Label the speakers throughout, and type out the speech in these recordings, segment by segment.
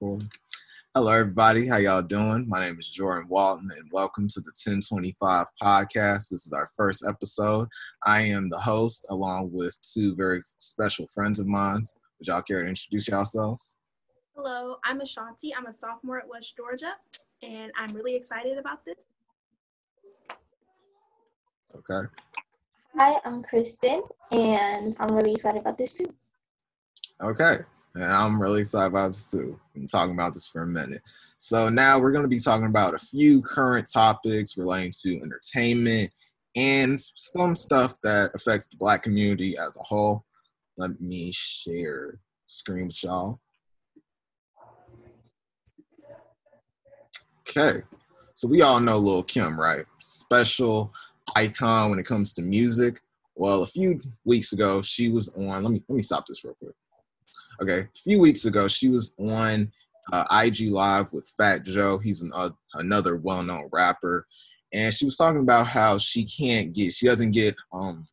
Speaker 1: Cool. Hello, everybody. How y'all doing? My name is Jordan Walton, and welcome to the 1025 podcast. This is our first episode. I am the host, along with two very special friends of mine. Would y'all care to introduce yourselves?
Speaker 2: Hello, I'm Ashanti. I'm a sophomore at West Georgia, and I'm really excited about this.
Speaker 1: Okay.
Speaker 3: Hi, I'm Kristen, and I'm really excited about this too.
Speaker 1: Okay. And I'm really excited about this too. Been talking about this for a minute. So now we're going to be talking about a few current topics relating to entertainment and some stuff that affects the black community as a whole. Let me share screen with y'all. Okay. So we all know Lil Kim, right? Special icon when it comes to music. Well, a few weeks ago, she was on. Let me let me stop this real quick. Okay, a few weeks ago, she was on uh, IG Live with Fat Joe. He's an, uh, another well-known rapper, and she was talking about how she can't get, she doesn't get um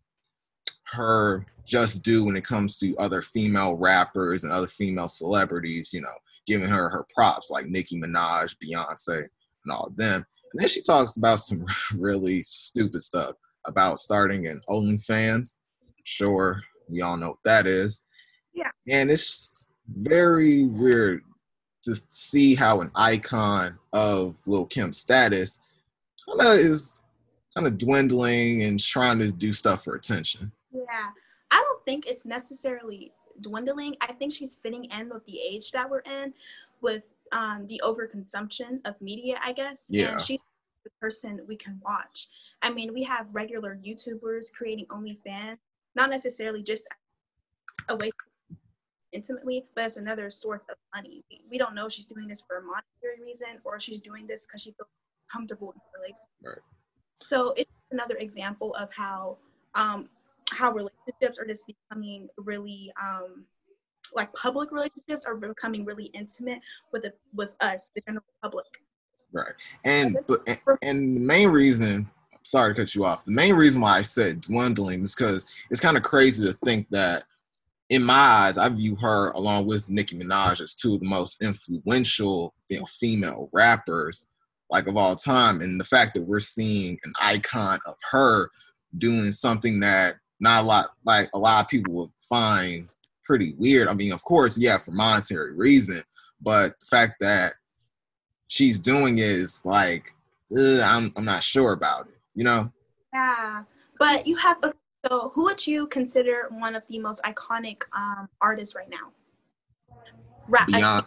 Speaker 1: her just due when it comes to other female rappers and other female celebrities. You know, giving her her props like Nicki Minaj, Beyonce, and all them. And then she talks about some really stupid stuff about starting an OnlyFans. Sure, we all know what that is.
Speaker 2: Yeah.
Speaker 1: And it's very weird to see how an icon of Lil Kim's status kind of is kind of dwindling and trying to do stuff for attention.
Speaker 2: Yeah, I don't think it's necessarily dwindling. I think she's fitting in with the age that we're in, with um, the overconsumption of media, I guess.
Speaker 1: Yeah.
Speaker 2: And she's the person we can watch. I mean, we have regular YouTubers creating OnlyFans, not necessarily just a way intimately, but it's another source of money. We, don't know if she's doing this for a monetary reason or she's doing this because she feels comfortable in her relationship.
Speaker 1: Right.
Speaker 2: So it's another example of how um, how relationships are just becoming really um, like public relationships are becoming really intimate with the, with us, the general public.
Speaker 1: Right. And but and, and the main reason sorry to cut you off. The main reason why I said dwindling is because it's kind of crazy to think that in my eyes, I view her along with Nicki Minaj as two of the most influential, you know, female rappers like of all time. And the fact that we're seeing an icon of her doing something that not a lot like a lot of people would find pretty weird. I mean, of course, yeah, for monetary reason, but the fact that she's doing it is like I'm I'm not sure about it. You know?
Speaker 2: Yeah, but you have so who would you consider one of the most iconic um, artists right now? Rap,
Speaker 1: Beyond,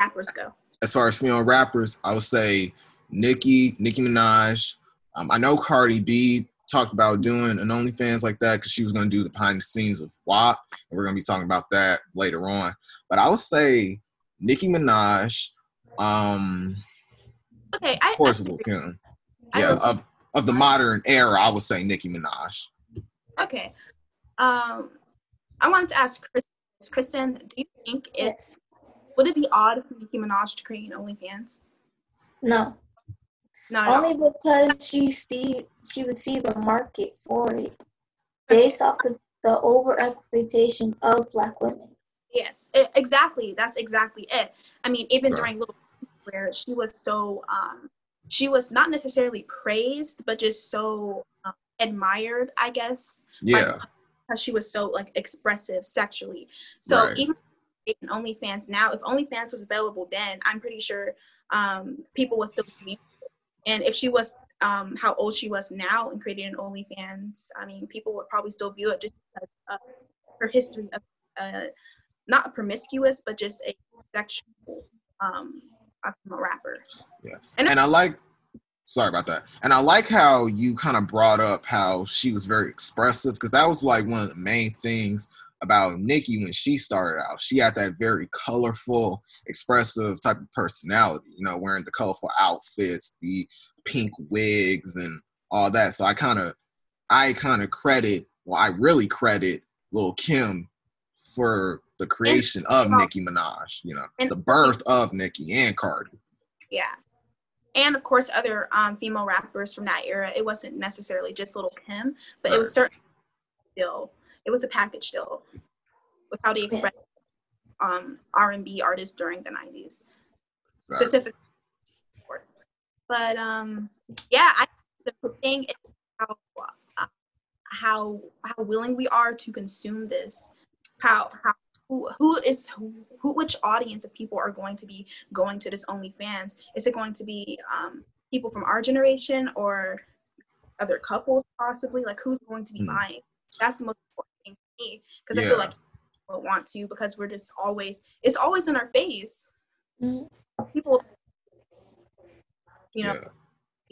Speaker 2: rappers go.
Speaker 1: as far as female rappers, I would say Nicki, Nicki Minaj. Um, I know Cardi B talked about doing an OnlyFans like that because she was going to do the behind the scenes of WAP, and we're going to be talking about that later on. But I would say Nicki Minaj. Um,
Speaker 2: Okay, I,
Speaker 1: of course,
Speaker 2: I,
Speaker 1: Lil Kim. Yeah, of of the modern era, I would say Nicki Minaj.
Speaker 2: Okay. Um, I wanted to ask Kristen. Kristen, do you think it's,
Speaker 3: Yes.
Speaker 2: would it be odd for Nicki Minaj to create an OnlyFans?
Speaker 3: No.
Speaker 2: Not.
Speaker 3: Only because she see she would see the market for it based off the, the over exploitation of black women.
Speaker 2: Yes, e- exactly. That's exactly it. I mean, even
Speaker 1: Right.
Speaker 2: during little where she was so um she was not necessarily praised, but just so um, admired, I guess,
Speaker 1: Yeah,
Speaker 2: because she was so like expressive sexually. So
Speaker 1: Right.
Speaker 2: even in OnlyFans now, if OnlyFans was available then, I'm pretty sure um, people would still be. And if she was um, how old she was now and created an OnlyFans, I mean, people would probably still view it just because of her history of uh, not promiscuous, but just a sexual um, rapper.
Speaker 1: and I like. Sorry about that. And I like how you kind of brought up how she was very expressive because that was like one of the main things about Nicki when she started out. She had that very colorful, expressive type of personality, you know, wearing the colorful outfits, the pink wigs, and all that. So I kind of, I kind of credit, well, I really credit Lil Kim for the creation of Nicki Minaj, you know,
Speaker 2: And-
Speaker 1: the birth of Nicki and Cardi.
Speaker 2: Yeah. And of course, other um, female rappers from that era. It wasn't necessarily just Little Kim, but it was certainly still, it was a package deal with how they expressed um, R&B artists during the 90s, specifically. But um, yeah, I, the thing is how uh, how how willing we are to consume this, how how who, who is who, who which audience of people are going to be going to this OnlyFans? Is it going to be um, people from our generation or other couples possibly? Like who's going to be mm. buying? That's the most important thing to me because yeah. I feel like people want to because we're just always it's always in our face. Mm. People, you know. Yeah.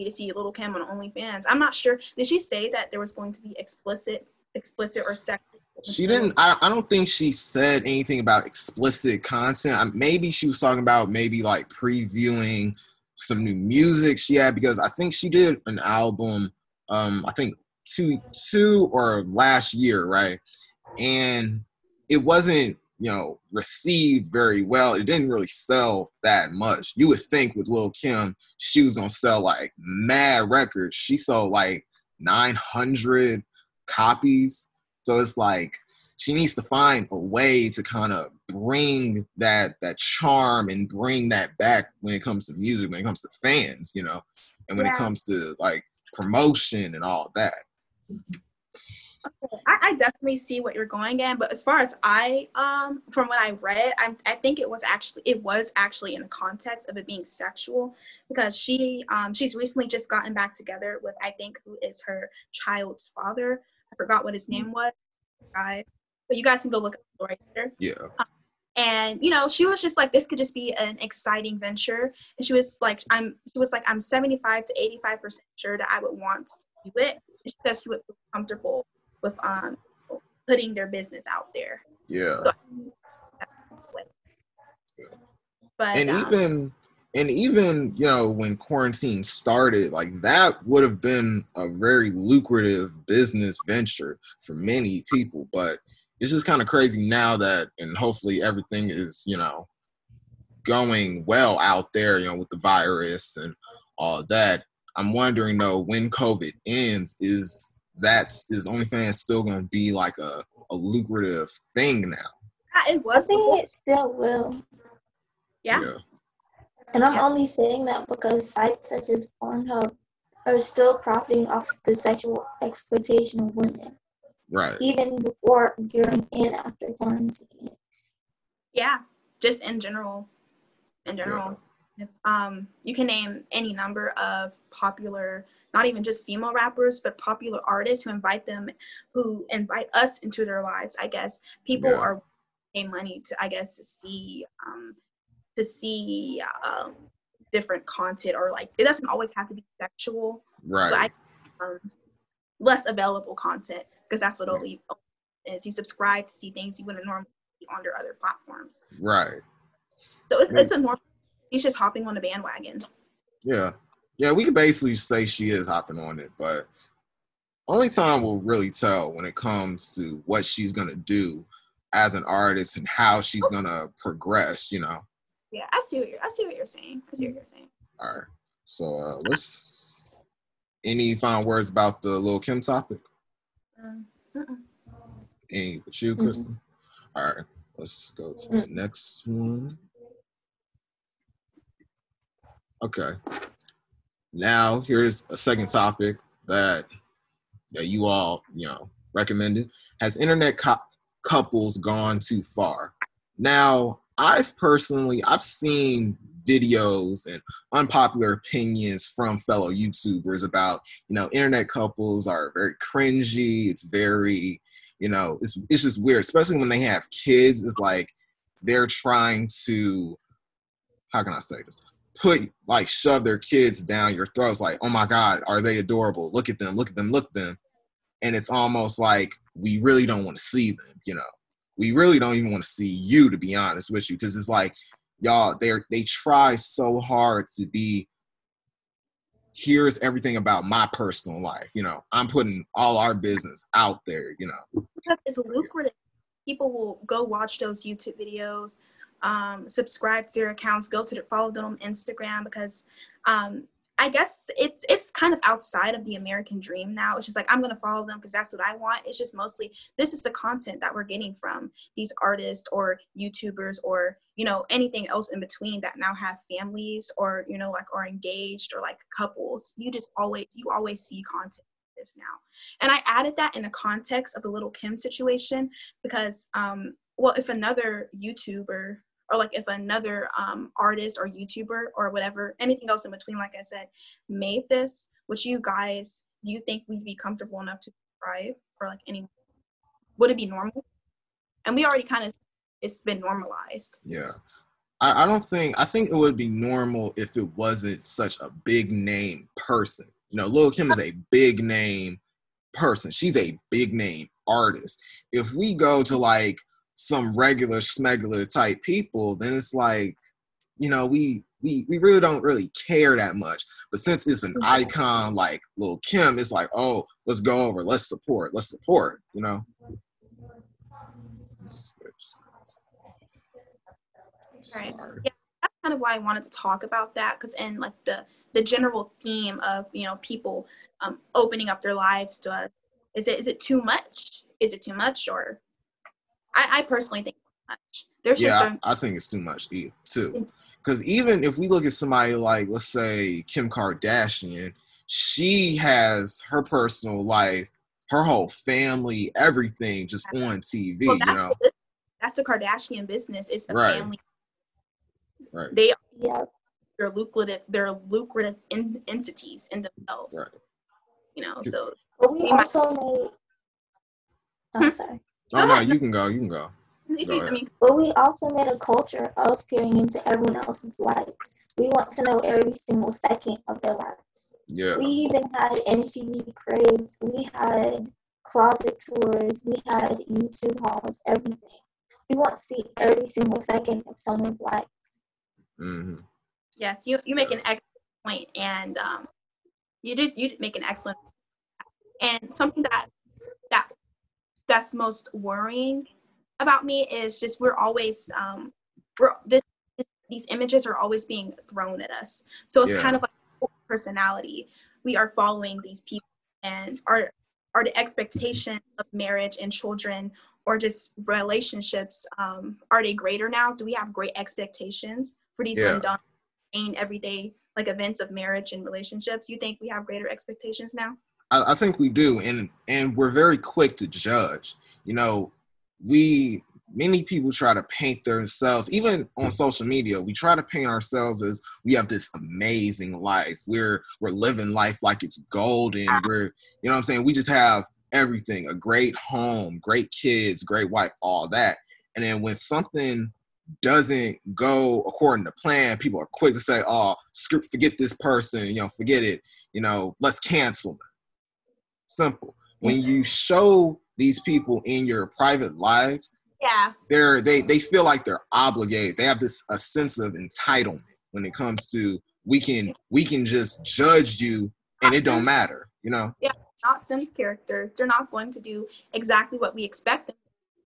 Speaker 2: To see little Kim on OnlyFans. I'm not sure. Did she say that there was going to be explicit, explicit or sexual
Speaker 1: she didn't. I, I don't think she said anything about explicit content. maybe she was talking about maybe like previewing some new music she had because I think she did an album. Um, I think two two or last year, right? And it wasn't you know received very well. It didn't really sell that much. You would think with Lil Kim, she was gonna sell like mad records. She sold like 900 copies so it's like she needs to find a way to kind of bring that that charm and bring that back when it comes to music, when it comes to fans, you know, and when yeah. it comes to like promotion and all that.
Speaker 2: Okay. I, I, definitely see what you're going at, but as far as I, um, from what I read, I, I think it was actually it was actually in the context of it being sexual because she, um, she's recently just gotten back together with I think who is her child's father, I forgot what his mm-hmm. name was, guy, but you guys can go look at the story later.
Speaker 1: Yeah.
Speaker 2: Um, and you know, she was just like, this could just be an exciting venture. And she was like, I'm. She was like, I'm 75 to 85 percent sure that I would want to do it. And she says she would feel comfortable with um putting their business out there.
Speaker 1: Yeah. So, but and um, even and even you know when quarantine started like that would have been a very lucrative business venture for many people. But it's just kind of crazy now that and hopefully everything is you know going well out there you know with the virus and all that. I'm wondering though when covid ends is that is onlyfans still going to be like a, a lucrative thing now?
Speaker 2: Uh, it was
Speaker 3: i think it still will.
Speaker 2: Yeah. yeah.
Speaker 3: And I'm only saying that because sites such as Pornhub are still profiting off the sexual exploitation of women.
Speaker 1: Right.
Speaker 3: Even before, during, and after quarantine.
Speaker 2: Yeah, just in general. In general. Yeah. um, you can name any number of popular, not even just female rappers, but popular artists who invite them, who invite us into their lives. I guess people yeah. are paying money to, I guess, to see um, to see um, different content or like it doesn't always have to be sexual
Speaker 1: right.
Speaker 2: But um, less available content because that's what only is. You subscribe to see things you wouldn't normally see on their other platforms.
Speaker 1: Right.
Speaker 2: So it's, it's a normal she's just hopping on the bandwagon.
Speaker 1: Yeah. Yeah we can basically say she is hopping on it but only time will really tell when it comes to what she's gonna do as an artist and how she's gonna progress you know
Speaker 2: yeah, I see what you're. I see what you're saying. I see what you're saying.
Speaker 1: All right. So uh, let's. Any final words about the little Kim topic? Um, uh-uh. Any with you, Kristen? Mm-hmm. All right. Let's go to the next one. Okay. Now here's a second topic that that you all you know recommended. Has internet co- couples gone too far? Now I've personally I've seen videos and unpopular opinions from fellow YouTubers about, you know, internet couples are very cringy. It's very, you know, it's it's just weird, especially when they have kids. It's like they're trying to how can I say this? Put like shove their kids down your throats, like, oh my God, are they adorable? Look at them, look at them, look at them. And it's almost like we really don't want to see them, you know we really don't even want to see you to be honest with you because it's like y'all they they try so hard to be here's everything about my personal life you know? I'm putting all our business out there you know?
Speaker 2: Because it's lucrative. People will go watch those youtube videos um, subscribe to their accounts go to the follow them on instagram because um, I guess it's it's kind of outside of the American dream now. It's just like I'm gonna follow them because that's what I want. It's just mostly this is the content that we're getting from these artists or YouTubers or you know anything else in between that now have families or you know like are engaged or like couples. You just always you always see content like this now, and I added that in the context of the Little Kim situation because um well if another YouTuber or like if another um, artist or YouTuber or whatever, anything else in between, like I said, made this, would you guys, do you think we'd be comfortable enough to thrive or like any, would it be normal? And we already kind of, it's been normalized.
Speaker 1: Yeah. I, I don't think, I think it would be normal if it wasn't such a big name person. You know, Lil Kim is a big name person. She's a big name artist. If we go to like some regular smegular type people, then it's like, you know, we we we really don't really care that much. But since it's an icon like Lil Kim, it's like, oh, let's go over, let's support, let's support, you know.
Speaker 2: Right. Yeah, that's kind of why I wanted to talk about that because in like the the general theme of you know people um, opening up their lives to us, is it is it too much? Is it too much or I, I personally think much.
Speaker 1: There's yeah, certain- I, I think it's too much too. Because even if we look at somebody like, let's say Kim Kardashian, she has her personal life, her whole family, everything just on TV. Well, you know,
Speaker 2: the, that's the Kardashian business. It's the
Speaker 1: right.
Speaker 2: family.
Speaker 1: Right.
Speaker 2: They yeah. They're lucrative. They're lucrative in, entities in themselves. Right. You know, so.
Speaker 3: But we also made. I'm oh, hmm. sorry.
Speaker 1: Oh no, you can go. You can go.
Speaker 3: go but we also made a culture of peering into everyone else's lives. We want to know every single second of their lives.
Speaker 1: Yeah.
Speaker 3: We even had MTV cribs. We had closet tours. We had YouTube hauls. Everything. We want to see every single second of someone's life.
Speaker 1: Mm-hmm.
Speaker 2: Yes, you you make an excellent point, and um, you just you make an excellent and something that that that's most worrying about me is just we're always um we're this, this these images are always being thrown at us. So it's yeah. kind of like personality. We are following these people and are are the expectation of marriage and children or just relationships um, are they greater now? Do we have great expectations for these yeah. mundane everyday like events of marriage and relationships? You think we have greater expectations now
Speaker 1: I, I think we do, and and we're very quick to judge. You know, we many people try to paint themselves even on social media we try to paint ourselves as we have this amazing life. We're we're living life like it's golden. We're you know what i'm saying? We just have everything a great home great kids great wife all that. And then when something doesn't go according to plan people are quick to say oh forget this person you know forget it. You know let's cancel them Simple. When you show these people in your private lives,
Speaker 2: yeah,
Speaker 1: they're they they feel like they're obligated. They have this a sense of entitlement when it comes to we can we can just judge you and it don't matter, you know.
Speaker 2: Yeah, not Sims characters. They're not going to do exactly what we expect them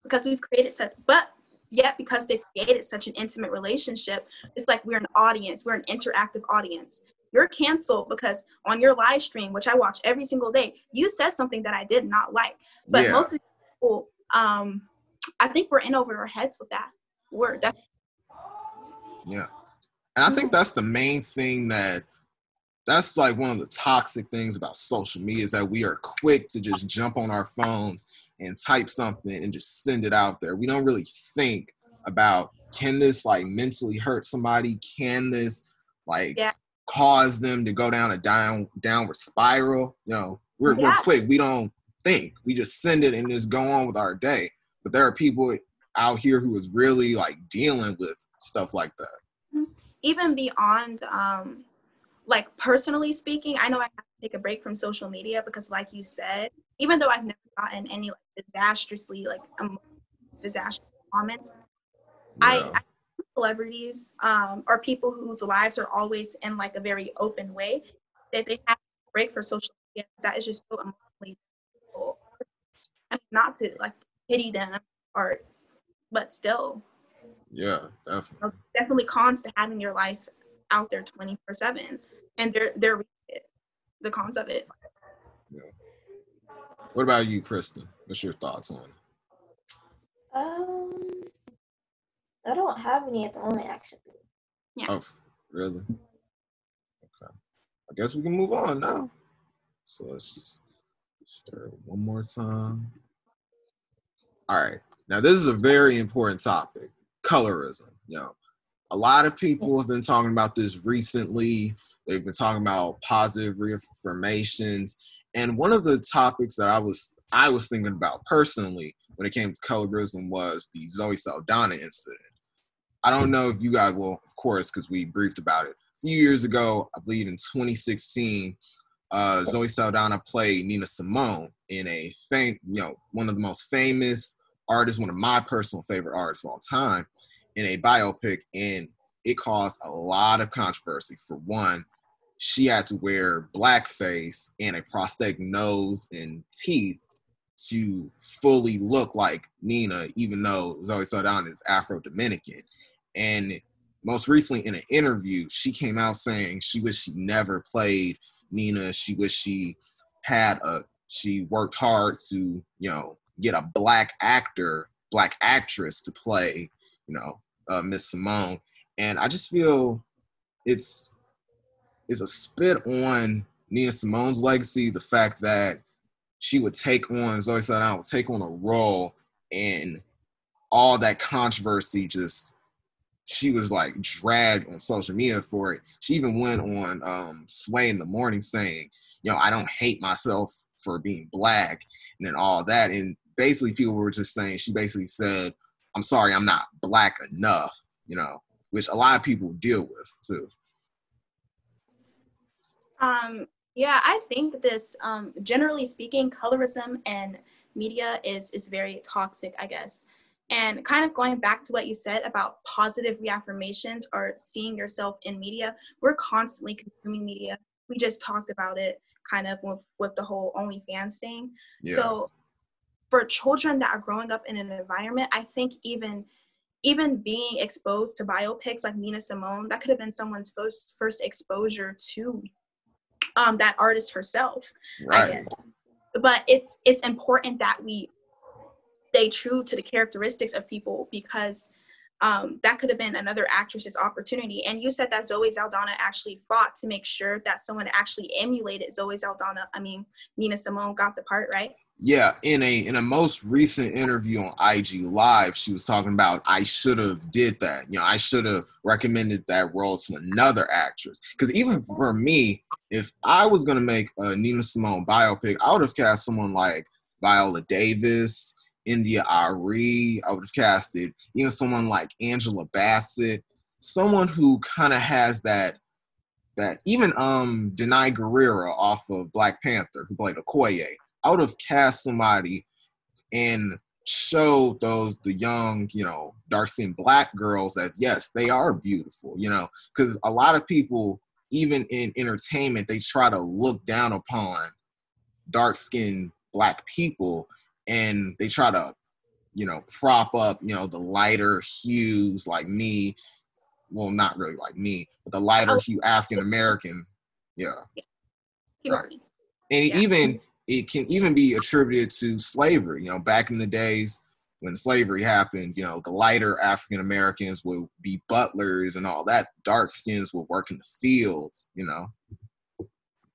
Speaker 2: because we've created such but yet because they've created such an intimate relationship, it's like we're an audience, we're an interactive audience you're canceled because on your live stream, which I watch every single day, you said something that I did not like. But yeah. most of people, um, I think we're in over our heads with that. We're definitely.
Speaker 1: Yeah. And I think that's the main thing that that's like one of the toxic things about social media is that we are quick to just jump on our phones and type something and just send it out there. We don't really think about can this like mentally hurt somebody? Can this like yeah cause them to go down a down downward spiral. You know, we're yeah. we're quick. We don't think. We just send it and just go on with our day. But there are people out here who is really like dealing with stuff like that.
Speaker 2: Mm-hmm. Even beyond um like personally speaking, I know I have to take a break from social media because like you said, even though I've never gotten any like disastrously like um, disastrous comments, yeah. I, I celebrities um, or people whose lives are always in like a very open way that they have to break for social media that is just so emotionally difficult. I mean, not to like pity them or but still
Speaker 1: yeah definitely
Speaker 2: definitely cons to having your life out there 24 7 and they're they're the cons of it.
Speaker 1: Yeah. What about you, Kristen? What's your thoughts on it?
Speaker 3: Um, I don't have any at the moment, actually.
Speaker 2: Yeah.
Speaker 1: Oh, really? Okay. I guess we can move on now. So let's share one more time. All right. Now this is a very important topic. Colorism. You know, a lot of people have been talking about this recently. They've been talking about positive reaffirmations. And one of the topics that I was I was thinking about personally when it came to colorism was the Zoe Saldana incident. I don't know if you guys will, of course, because we briefed about it. A few years ago, I believe in 2016, uh, Zoe Saldana played Nina Simone in a fam- you know, one of the most famous artists, one of my personal favorite artists of all time, in a biopic, and it caused a lot of controversy. For one, she had to wear blackface and a prosthetic nose and teeth to fully look like Nina, even though Zoe Saldana is Afro Dominican. And most recently, in an interview, she came out saying she wished she never played Nina. She wished she had a, she worked hard to, you know, get a black actor, black actress to play, you know, uh, Miss Simone. And I just feel it's it's a spit on Nina Simone's legacy. The fact that she would take on Zoe Saldana would take on a role and all that controversy just she was like dragged on social media for it. She even went on um, Sway in the morning saying, you know, I don't hate myself for being black and then all that. And basically people were just saying, she basically said, I'm sorry, I'm not black enough, you know, which a lot of people deal with too.
Speaker 2: Um, yeah, I think this, um, generally speaking, colorism and media is is very toxic, I guess. And kind of going back to what you said about positive reaffirmations or seeing yourself in media, we're constantly consuming media. We just talked about it kind of with, with the whole OnlyFans thing.
Speaker 1: Yeah.
Speaker 2: So for children that are growing up in an environment, I think even even being exposed to biopics like Nina Simone, that could have been someone's first first exposure to um, that artist herself.
Speaker 1: right.
Speaker 2: But it's it's important that we stay true to the characteristics of people because um, that could have been another actress's opportunity. And you said that Zoe Saldana actually fought to make sure that someone actually emulated Zoe Saldana. I mean, Nina Simone got the part, right?
Speaker 1: Yeah, in a in a most recent interview on IG Live, she was talking about I should have did that. You know, I should have recommended that role to another actress. Because even for me, if I was gonna make a Nina Simone biopic, I would have cast someone like Viola Davis, India Arie. I would have casted even someone like Angela Bassett, someone who kind of has that that even um Danai Gurira off of Black Panther, who played Okoye. I would have cast somebody and showed those the young, you know, dark skinned black girls that yes, they are beautiful, you know, because a lot of people, even in entertainment, they try to look down upon dark skinned black people and they try to, you know, prop up, you know, the lighter hues like me. Well, not really like me, but the lighter
Speaker 2: Oh.
Speaker 1: hue African American. Yeah.
Speaker 2: People-
Speaker 1: Right. and
Speaker 2: Yeah.
Speaker 1: even it can even be attributed to slavery. You know, back in the days when slavery happened, you know, the lighter African Americans would be butlers and all that. Dark skins would work in the fields. You know,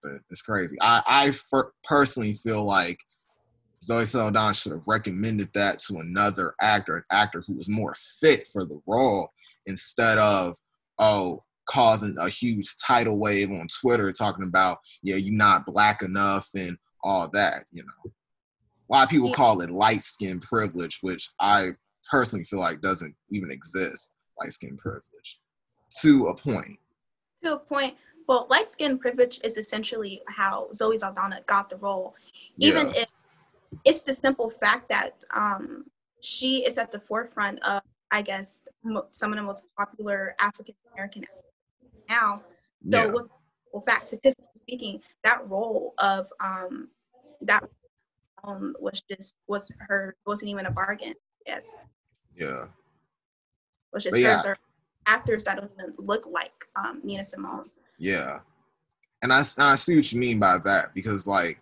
Speaker 1: but it's crazy. I I personally feel like Zoe Saldana should have recommended that to another actor, an actor who was more fit for the role, instead of oh causing a huge tidal wave on Twitter talking about yeah you're not black enough and all that. You know, a lot of people call it light skin privilege, which I personally feel like doesn't even exist. Light skin privilege to a point.
Speaker 2: to a point. Well, light skin privilege is essentially how Zoe Saldana got the role, even
Speaker 1: Yeah.
Speaker 2: It's the simple fact that um, she is at the forefront of, I guess, mo- some of the most popular African American actors now. So,
Speaker 1: Yeah,
Speaker 2: with, well, fact, statistically speaking, that role of um, that um, was just was her wasn't even a bargain. Yes,
Speaker 1: yeah.
Speaker 2: was just
Speaker 1: yeah.
Speaker 2: hers actors that don't even look like um, Nina Simone.
Speaker 1: Yeah. and I, I see what you mean by that because like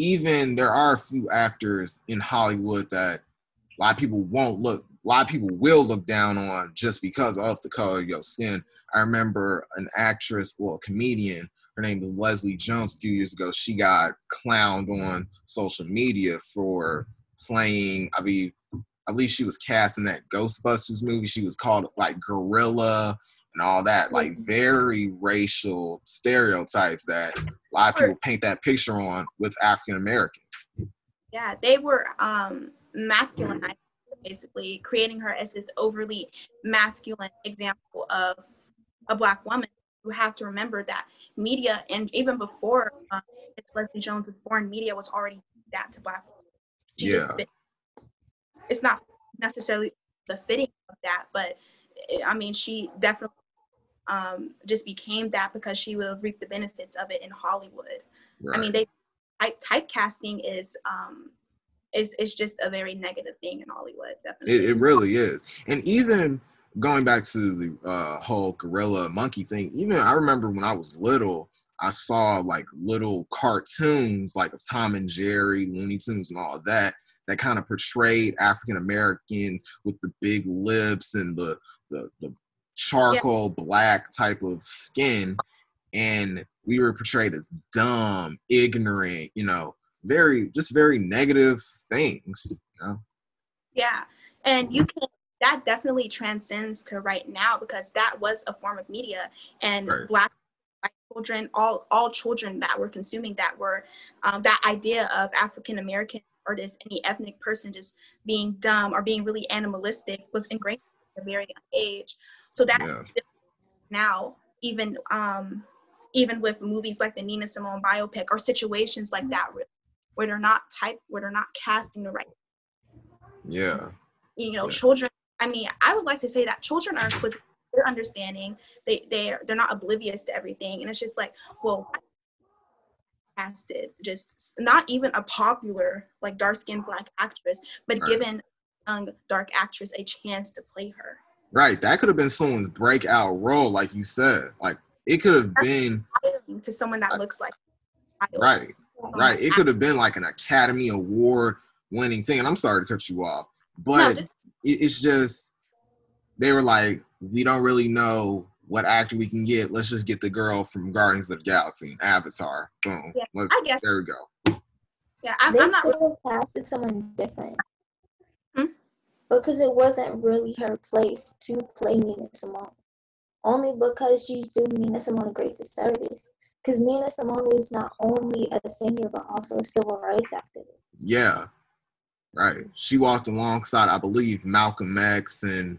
Speaker 1: even there are a few actors in Hollywood that a lot of people won't look a lot of people will look down on just because of the color of your skin. I remember an actress, well, a comedian, her name is Leslie Jones. A few years ago, she got clowned on social media for playing. I mean, I believe she was cast in that Ghostbusters movie. She was called like Gorilla and all that, like very racial stereotypes that a lot of people paint that picture on with African Americans.
Speaker 2: Yeah, they were um, masculinized, basically creating her as this overly masculine example of a black woman. You have to remember that media, and even before um, Leslie Jones was born, media was already that to black women. She
Speaker 1: Yeah.
Speaker 2: fit- it's not necessarily the fitting of that, but I mean, she definitely um, just became that because she will reap the benefits of it in Hollywood.
Speaker 1: Right.
Speaker 2: I mean, they type, typecasting is um, is is just a very negative thing in Hollywood. Definitely.
Speaker 1: It, it really is. And even going back to the uh, whole gorilla monkey thing, even I remember when I was little, I saw like little cartoons like of Tom and Jerry, Looney Tunes, and all that that kind of portrayed African Americans with the big lips and the the, the charcoal black type of skin. And we were portrayed as dumb, ignorant, you know, very just very negative things. You know?
Speaker 2: Yeah, and you can. That definitely transcends to right now because that was a form of media, and
Speaker 1: Right.
Speaker 2: black, black children, all all children that were consuming that were um, that idea of African American or this any ethnic person just being dumb or being really animalistic was ingrained at a very young age. So that's
Speaker 1: Yeah.
Speaker 2: now even um, even with movies like the Nina Simone biopic or situations like that where, where they're not type where they're not casting the right
Speaker 1: Yeah.
Speaker 2: you know
Speaker 1: Yeah.
Speaker 2: children i mean i would like to say that children are inquisitive they're understanding they they're they're not oblivious to everything and it's just like well casted just not even a popular like dark skinned black actress but
Speaker 1: Right.
Speaker 2: given a young dark actress a chance to play her
Speaker 1: Right. That could have been someone's breakout role, like you said. Like it could have been
Speaker 2: to someone that looks like
Speaker 1: right. Right. It could have been like an Academy Award winning thing. And I'm sorry to cut you off,
Speaker 2: no,
Speaker 1: but
Speaker 2: just-
Speaker 1: it's just they were like, we don't really know what actor we can get. Let's just get the girl from Guardians of the Galaxy, Avatar. Boom.
Speaker 2: Yeah,
Speaker 1: Let's,
Speaker 2: I guess
Speaker 1: there we go.
Speaker 2: yeah i'm,
Speaker 3: they
Speaker 2: I'm not
Speaker 3: could have casted someone different. Because it wasn't really her place to play Nina Simone. Only because she's doing Nina Simone a great disservice. Because Nina Simone was not only a singer but also a civil rights activist.
Speaker 1: Yeah. Right. She walked alongside, I believe, Malcolm X and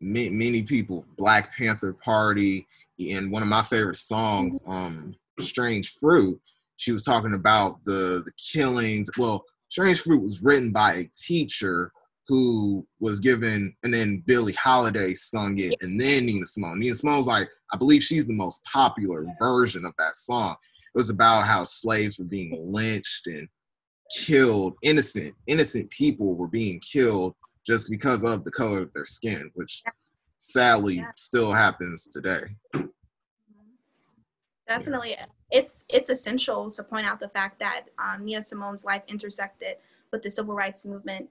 Speaker 1: ma- many people, Black Panther Party, and one of my favorite songs, um, Strange Fruit. She was talking about the the killings. Well, Strange Fruit was written by a teacher who was given, and then Billie Holiday sung it, and then Nina Simone. Nina Simone's like, I believe she's the most popular version of that song. It was about how slaves were being lynched and killed innocent innocent people were being killed just because of the color of their skin which sadly
Speaker 2: Yeah.
Speaker 1: still happens today
Speaker 2: Definitely, it's it's essential to point out the fact that um, Nina Simone's life intersected with the civil rights movement.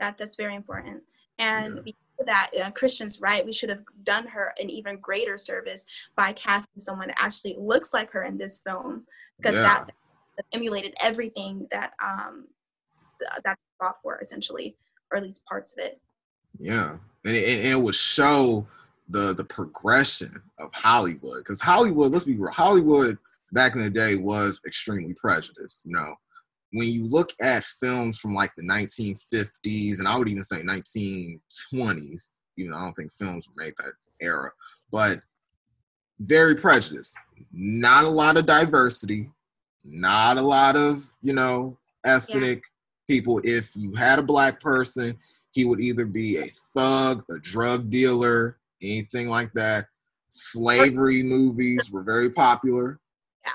Speaker 2: That that's very important. And
Speaker 1: Yeah.
Speaker 2: that, uh, Kristen's right. We should have done her an even greater service by casting someone that actually looks like her in this film, because
Speaker 1: Yeah.
Speaker 2: that emulated everything that um th- that fought for essentially, or at least parts of it.
Speaker 1: yeah and it, and it would show the the progression of hollywood because hollywood let's be real hollywood back in the day was extremely prejudiced you know when you look at films from like the 1950s and i would even say 1920s even though i don't think films were made that era but very prejudiced. Not a lot of diversity not a lot of you know ethnic people. If you had a black person he would either be a thug a drug dealer anything like that. Slavery movies were very popular.
Speaker 2: Yeah.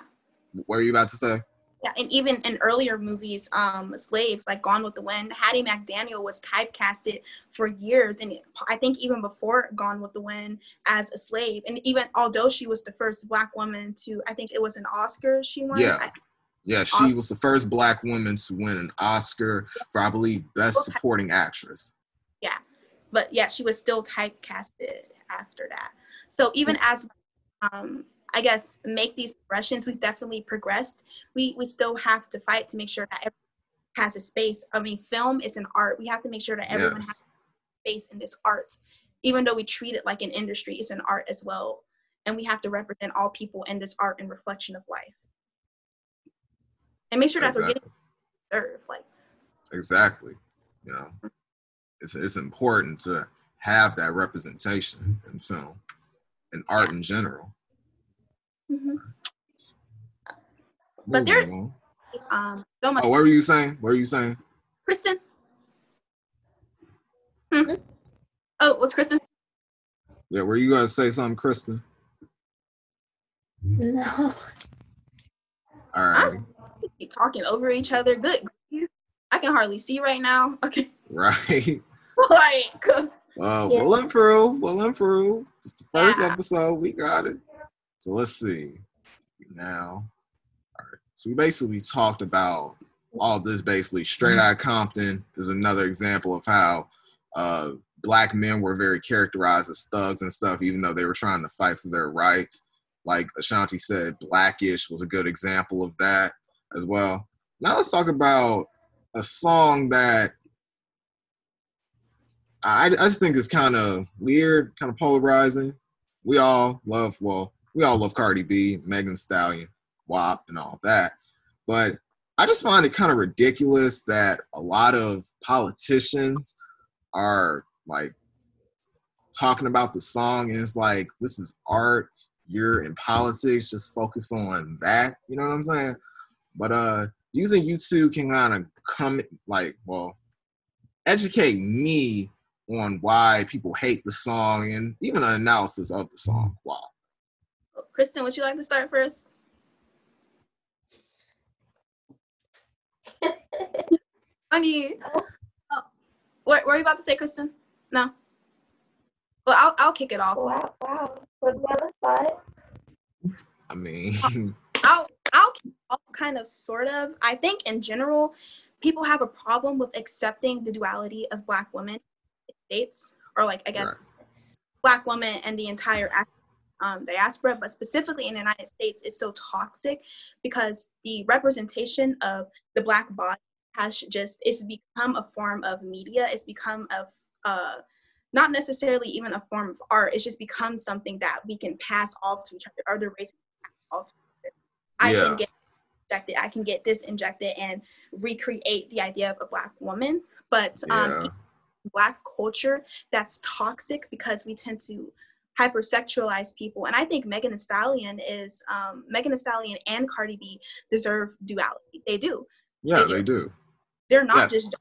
Speaker 1: what are you about to say
Speaker 2: Yeah, and even in earlier movies, um, slaves like Gone with the Wind, Hattie McDaniel was typecasted for years, and I think even before Gone with the Wind as a slave, and even although she was the first black woman to, I think it was an Oscar she won.
Speaker 1: Yeah.
Speaker 2: I,
Speaker 1: Yeah, she was the first black woman to win an Oscar for, I believe, Best Supporting Actress.
Speaker 2: Yeah, but yeah, she was still typecasted after that. So even as um, I guess make these progressions, we've definitely progressed. We we still have to fight to make sure that everyone has a space. I mean, film is an art. We have to make sure that everyone
Speaker 1: Yes.
Speaker 2: has space in this art. Even though we treat it like an industry, it's an art as well. And we have to represent all people in this art and reflection of life. And make sure that they're
Speaker 1: Exactly.
Speaker 2: getting served. Like
Speaker 1: Exactly. You know, it's it's important to have that representation in film and art in general.
Speaker 2: Mhm. But there-
Speaker 1: Moving on.
Speaker 2: um so much
Speaker 1: Oh, what were you saying? What were you saying?
Speaker 2: Kristen. Hmm.
Speaker 3: Hmm?
Speaker 2: Oh, was Kristen?
Speaker 1: Yeah, were you gonna say something, Kristen?
Speaker 3: No.
Speaker 1: All right,
Speaker 2: Keep talking over each other. Good. I can hardly see right now. Okay.
Speaker 1: right.
Speaker 2: like
Speaker 1: Uh,
Speaker 3: Yeah.
Speaker 1: We'll improve. We'll improve. Just the first
Speaker 2: Yeah.
Speaker 1: episode. We got it. So let's see. Now, all right. So we basically talked about all this. Basically, Straight Outta Compton is another example of how uh, black men were very characterized as thugs and stuff, even though they were trying to fight for their rights. Like Ashanti said, Blackish was a good example of that as well. Now let's talk about a song that I, I just think is kind of weird, kind of polarizing. We all love, well, we all love Cardi B, Megan Stallion, WAP, and all that. But I just find it kind of ridiculous that a lot of politicians are like talking about the song and it's like, this is art. You're in politics, just focus on that. You know what I'm saying? But uh, do you think you two can kind of come, like, well, educate me on why people hate the song and even an analysis of the song. Wow.
Speaker 2: Kristen, would you like to start first? Honey. Oh. What, what were you about to say, Kristen? No. Well, I'll, I'll kick it off.
Speaker 3: wow, wow. Put me on the spot.
Speaker 1: I mean,
Speaker 2: I'll I'll keep off kind of sort of. I think in general, people have a problem with accepting the duality of black women in states, or like I guess black women and the entire Af- um, diaspora, but specifically in the United States, is so toxic because the representation of the black body has just it's become a form of media. It's become a uh, not necessarily even a form of art. It's just become something that we can pass off to each other, or the race can pass off to each other. I
Speaker 1: Yeah.
Speaker 2: can get injected, I can get this injected and recreate the idea of a black woman. But um,
Speaker 1: yeah,
Speaker 2: black culture that's toxic because we tend to hypersexualize people. And I think Megan Thee Stallion is um, Megan Thee Stallion and Cardi B deserve duality. They do.
Speaker 1: yeah, they do.
Speaker 2: They're not
Speaker 1: Yeah.
Speaker 2: just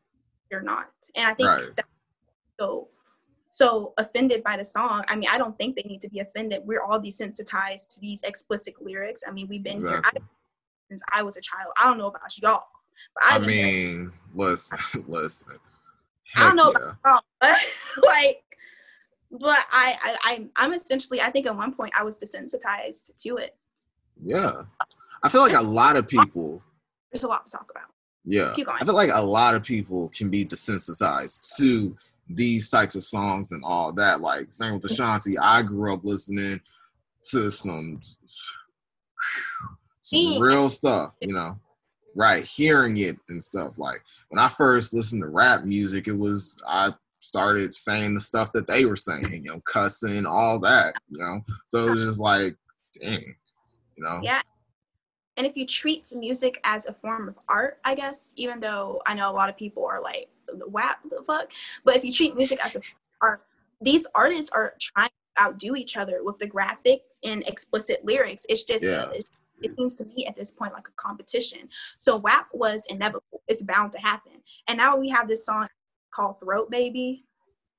Speaker 2: they're not. And I think
Speaker 1: Right.
Speaker 2: that's so so offended by the song. I mean, I don't think they need to be offended. We're all desensitized to these explicit lyrics. I mean, we've been here I, since I was a child. I don't know about y'all, but
Speaker 1: I
Speaker 2: been here
Speaker 1: mean, listen, listen.
Speaker 2: I don't know
Speaker 1: Heck
Speaker 2: about wrong, but like, but I, I, I'm, I'm essentially, I think at one point I was desensitized to it.
Speaker 1: yeah. yeah. I feel like a lot of people,
Speaker 2: There's a lot to talk about.
Speaker 1: yeah,
Speaker 2: Keep going.
Speaker 1: I feel like a lot of people can be desensitized to these types of songs and all that. Like, same with Ashanti, I grew up listening to some, some real stuff, you know. Right, hearing it and stuff. Like when I first listened to rap music, it was I started saying the stuff that they were saying, you know, cussing, all that, you know. So it was just like, dang, you know.
Speaker 2: Yeah. And if you treat music as a form of art, I guess, even though I know a lot of people are like, "What the fuck?" But if you treat music as a art, these artists are trying to outdo each other with the graphics and explicit lyrics. It's just,
Speaker 1: Yeah.
Speaker 2: it, it seems to me at this point like a competition. So WAP was inevitable. It's bound to happen. And now we have this song called Throat Baby.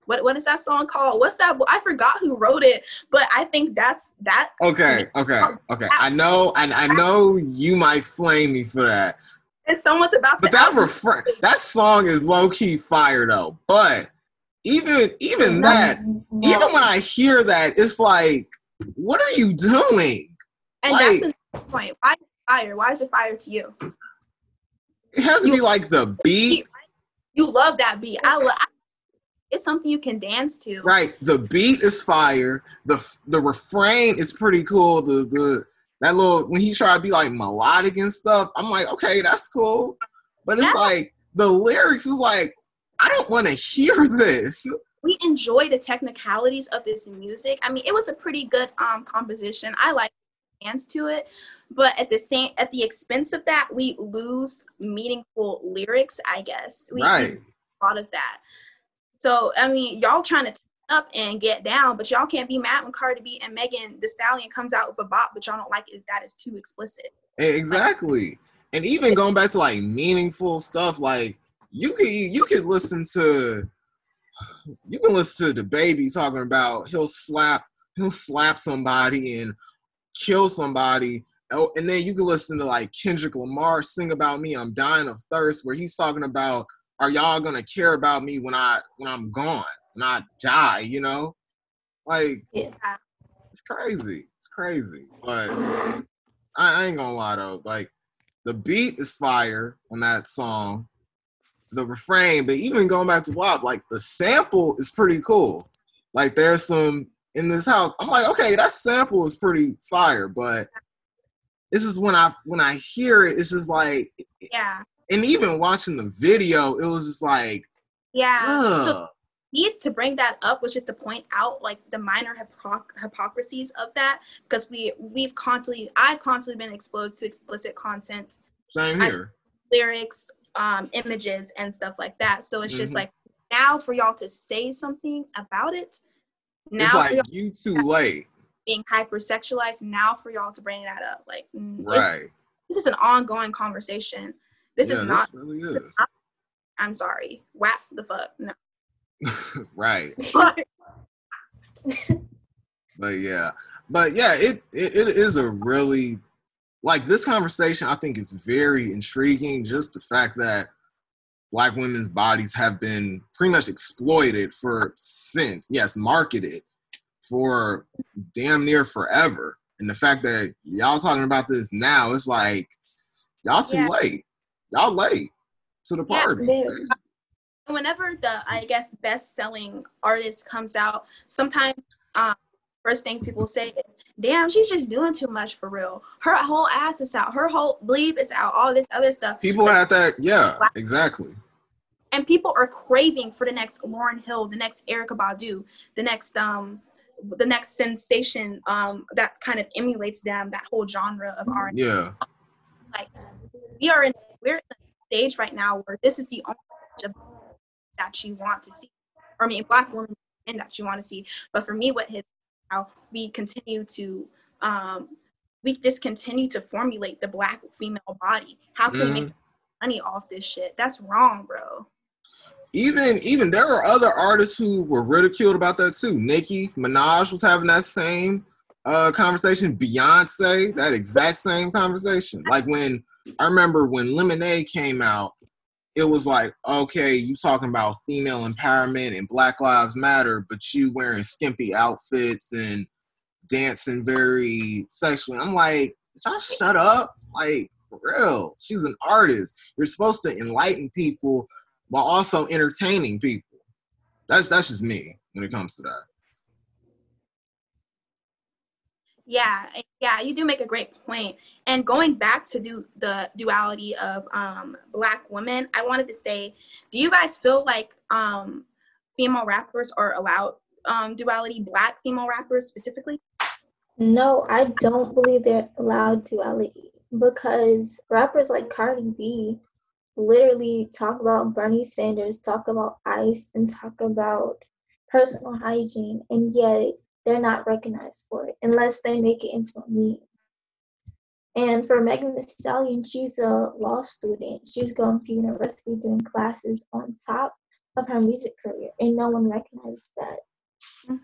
Speaker 2: what what is that song called? What's that? I forgot who wrote it, but I think that's that.
Speaker 1: Okay, okay, okay. I know, I, I know you might flame me for that.
Speaker 2: And someone's about
Speaker 1: but
Speaker 2: to.
Speaker 1: that refer that song is low key fire though. But even even that, even when I hear that, it's like, what are you doing?
Speaker 2: and
Speaker 1: like-
Speaker 2: that's the point. Why is it fire? Why is it fire to you?
Speaker 1: It has to
Speaker 2: You-
Speaker 1: be like the beat,
Speaker 2: You love that beat. I love. It's something you can dance to.
Speaker 1: right? The beat is fire. The the refrain is pretty cool. The the that little when he tried to be like melodic and stuff, I'm like, okay, that's cool. But it's
Speaker 2: Yeah.
Speaker 1: like the lyrics is like, I don't want to hear this.
Speaker 2: we enjoy the technicalities of this music. I mean, it was a pretty good um composition. I like dance to it, but at the same at the expense of that, we lose meaningful lyrics. I guess we,
Speaker 1: Right.
Speaker 2: thought of that. So I mean, y'all trying to turn up and get down, but y'all can't be mad when Cardi B and Megan Thee Stallion comes out with a bop, but y'all don't like is that is too explicit.
Speaker 1: Exactly. And even going back to like meaningful stuff, like you could you could listen to you can listen to DaBaby talking about he'll slap he'll slap somebody and kill somebody. Oh, and then you can listen to like Kendrick Lamar sing about me, I'm dying of thirst, where he's talking about are y'all gonna care about me when I when I'm gone, when I die, you know? Like
Speaker 3: Yeah.
Speaker 1: it's crazy. It's crazy. But I, I ain't gonna lie though. Like the beat is fire on that song. The refrain, but even going back to WAP, like the sample is pretty cool. Like there's some in this house. I'm like, okay, that sample is pretty fire, but this is when I when I hear it, it's just like
Speaker 2: Yeah.
Speaker 1: and even watching the video, it was just like,
Speaker 2: Yeah. So need to bring that up was just to point out like the minor hypoc- hypocrisies of that because we we've constantly I've constantly been exposed to explicit content,
Speaker 1: Same
Speaker 2: I-
Speaker 1: here.
Speaker 2: lyrics, um, images, and stuff like that. So it's just
Speaker 1: Mhm.
Speaker 2: like now for y'all to say something about it, now
Speaker 1: it's like you too late.
Speaker 2: Being hypersexualized, now for y'all to bring that up, like
Speaker 1: Right.
Speaker 2: this is an ongoing conversation. This
Speaker 1: yeah,
Speaker 2: is not.
Speaker 1: This really is.
Speaker 2: I'm sorry. Whap the fuck no.
Speaker 1: right.
Speaker 2: But
Speaker 1: But yeah. But yeah, it, it it is a really like this conversation I think is very intriguing just the fact that black women's bodies have been pretty much exploited for since yes marketed for damn near forever and the fact that y'all talking about this now it's like y'all too
Speaker 2: Yeah.
Speaker 1: late y'all late to the party
Speaker 3: yeah.
Speaker 2: whenever the I guess best selling artist comes out, sometimes um, first things people say is, "Damn, she's just doing too much for real. Her whole ass is out. Her whole bleep is out. All this other stuff."
Speaker 1: people had that yeah exactly
Speaker 2: and people are craving for the next Lauryn Hill, the next Erykah Badu, the next um, the next sensation um that kind of emulates them. That whole genre of R.
Speaker 1: yeah
Speaker 2: Like we are in we're in a stage right now where this is the only that you want to see. Or I mean, black women and that you want to see. But for me, what his how we continue to um we just continue to formulate the black female body. How can we
Speaker 1: Mhm.
Speaker 2: make money off this shit? That's wrong, bro.
Speaker 1: Even even there are other artists who were ridiculed about that too. Nicki Minaj was having that same uh conversation. Beyonce, that exact same conversation. Like when I remember when Lemonade came out, it was like, okay, you talking about female empowerment and Black Lives Matter, but you wearing skimpy outfits and dancing very sexually. I'm like, y'all shut up. Like, real. She's an artist. You're supposed to enlighten people while also entertaining people. That's that's just me when it comes to that.
Speaker 2: Yeah, yeah, you do make a great point. And going back to do the duality of um, black women, I wanted to say, do you guys feel like um, female rappers are allowed um, duality, black female rappers specifically?
Speaker 3: No, I don't believe they're allowed duality because rappers like Cardi B literally talk about Bernie Sanders, talk about ICE, and talk about personal hygiene, and yet they're not recognized for it unless they make it into a meme. And for Megan Thee Stallion, she's a law student. She's going to university doing classes on top of her music career, and no one recognized that.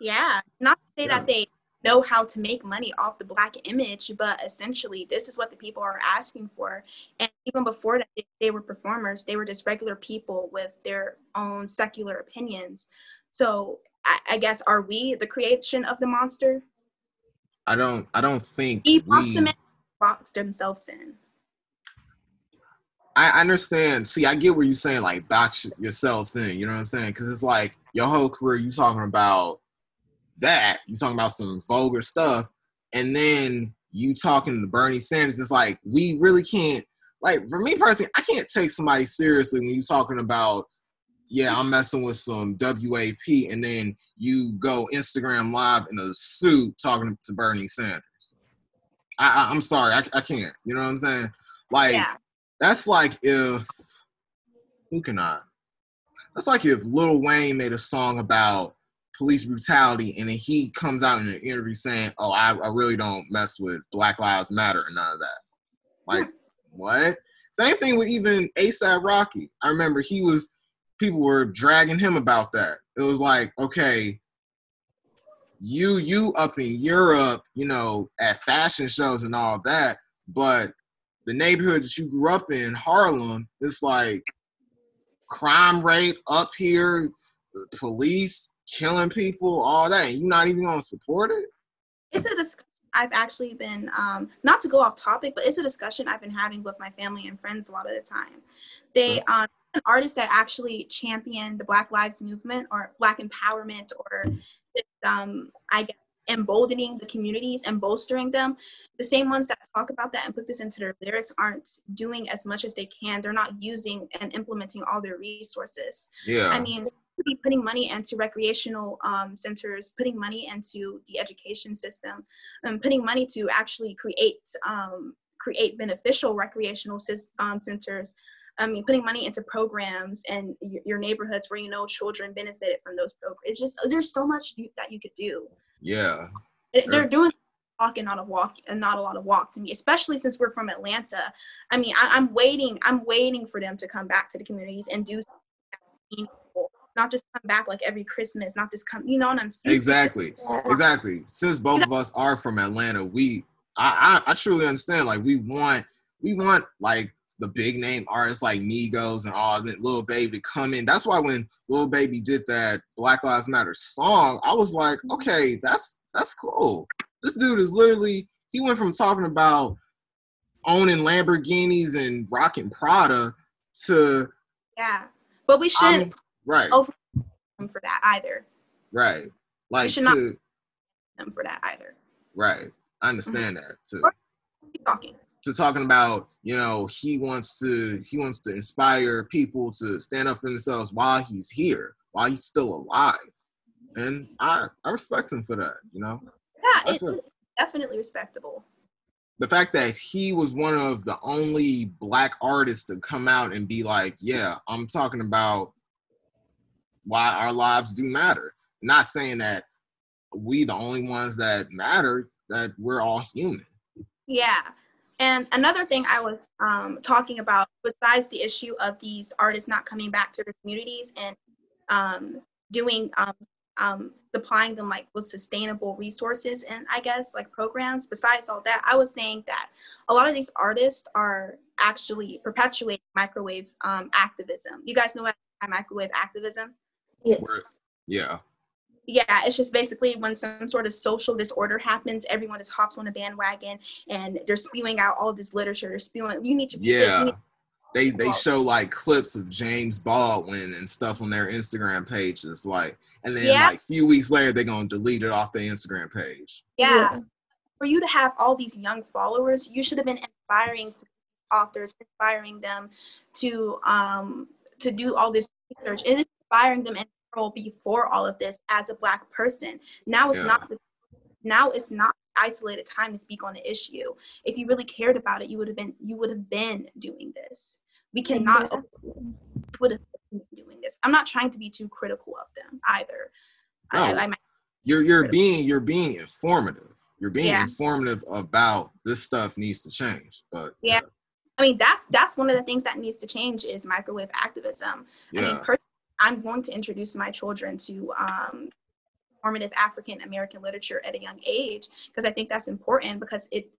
Speaker 2: Yeah, not to say
Speaker 1: Yeah.
Speaker 2: that they know how to make money off the black image, but essentially this is what the people are asking for. And even before that, they- were performers. They were just regular people with their own secular opinions. So I, I guess are we the creation of the monster?
Speaker 1: I don't I don't think
Speaker 2: He boxed
Speaker 1: we
Speaker 2: in, boxed themselves in.
Speaker 1: I understand. See, I get what you're saying, like box yourselves in. You know what I'm saying? Because it's like your whole career, you talking about that. You talking about some vulgar stuff, and then you talking to Bernie Sanders. It's like we really can't. Like for me personally, I can't take somebody seriously when you talking about. Yeah, I'm messing with some WAP, and then you go Instagram live in a suit talking to Bernie Sanders. I, I, I'm sorry, I, I can't. You know what I'm saying? Like
Speaker 2: yeah.
Speaker 1: that's like if who can I? That's like if Lil Wayne made a song about police brutality and then he comes out in an interview saying, "Oh, I, I really don't mess with Black Lives Matter and none of that." Like what? Same thing with even ASAP Rocky. I remember he was people were dragging him about that. It was like, okay, you you up in Europe, you know, at fashion shows and all that, but the neighborhood that you grew up in, Harlem, it's like crime rate up here, police killing people, all that, you're not even gonna support it.
Speaker 2: it's a discussion I've actually been um, not to go off topic, but it's a discussion I've been having with my family and friends a lot of the time. They um, an artist that actually championed the Black Lives Movement or Black empowerment or just, um, I guess emboldening the communities and bolstering them. The same ones that talk about that and put this into their lyrics aren't doing as much as they can. They're not using and implementing all their resources.
Speaker 1: Yeah.
Speaker 2: I mean, be putting money into recreational um, centers, putting money into the education system, and putting money to actually create um, create beneficial recreational um, centers. I mean, putting money into programs and your neighborhoods where you know children benefited from those programs. It's just there's so much you, that you could do.
Speaker 1: yeah.
Speaker 2: They're doing talk and not a walk and not a lot of walk to me, especially since we're from Atlanta. I mean, I, I'm waiting. I'm waiting for them to come back to the communities and do something not just come back like every Christmas, not just come. You know what I'm saying?
Speaker 1: Exactly. Exactly. Since both of us are from Atlanta, we I, I I truly understand. Like we want we want like the big name artists like Migos and all that Lil Baby to come in. That's why when Lil Baby did that Black Lives Matter song, I was like, mm-hmm. okay, that's that's cool. This dude is literally he went from talking about owning Lamborghinis and rocking Prada to
Speaker 2: Yeah, but we shouldn't
Speaker 1: I'm- right,
Speaker 2: Oh. them for that either.
Speaker 1: right, like
Speaker 2: should not-
Speaker 1: to
Speaker 2: Them for that either.
Speaker 1: right. I mm-hmm. understand that too.
Speaker 2: Keep talking.
Speaker 1: to talking about you know he wants to he wants to inspire people to stand up for themselves while he's here while he's still alive and i i respect him for that you know
Speaker 2: Yeah,
Speaker 1: what-
Speaker 2: it's definitely respectable.
Speaker 1: the fact that he was one of the only black artists to come out and be like yeah i'm talking about why our lives do matter not saying that we the only ones that matter that we're all human
Speaker 2: Yeah. And another thing I was um, talking about, besides the issue of these artists not coming back to their communities and um, doing, um, um, supplying them like with sustainable resources and I guess like programs, besides all that, I was saying that a lot of these artists are actually perpetuating microwave um, activism. You guys know what microwave activism?
Speaker 3: Yes.
Speaker 1: Word. yeah
Speaker 2: yeah, it's just basically when some sort of social disorder happens, everyone just hops on a bandwagon and they're spewing out all this literature. They're spewing, you need to read this, you
Speaker 1: Yeah.
Speaker 2: need
Speaker 1: They they show like clips of James Baldwin and stuff on their Instagram pages, like, and then
Speaker 2: Yeah.
Speaker 1: like a few weeks later, they're gonna delete it off their Instagram page.
Speaker 2: yeah. For you to have all these young followers, you should have been inspiring authors, inspiring them to um to do all this research and inspiring them in role before all of this as a black person. Now it's
Speaker 1: Yeah.
Speaker 2: not now it's not isolated time to speak on the issue. If you really cared about it, you would have been you would have been doing this. We cannot
Speaker 3: Exactly.
Speaker 2: would have been doing this. I'm not trying to be too critical of them either. I,
Speaker 1: No.
Speaker 2: I, might-
Speaker 1: You're you're being you're being informative. You're being
Speaker 2: Yeah.
Speaker 1: informative about this stuff needs to change. But
Speaker 2: Yeah. Uh, I mean, that's that's one of the things that needs to change is microwave activism.
Speaker 1: Yeah.
Speaker 2: I mean, personally, I'm going to introduce my children to um, formative African American literature at a young age because I think that's important because it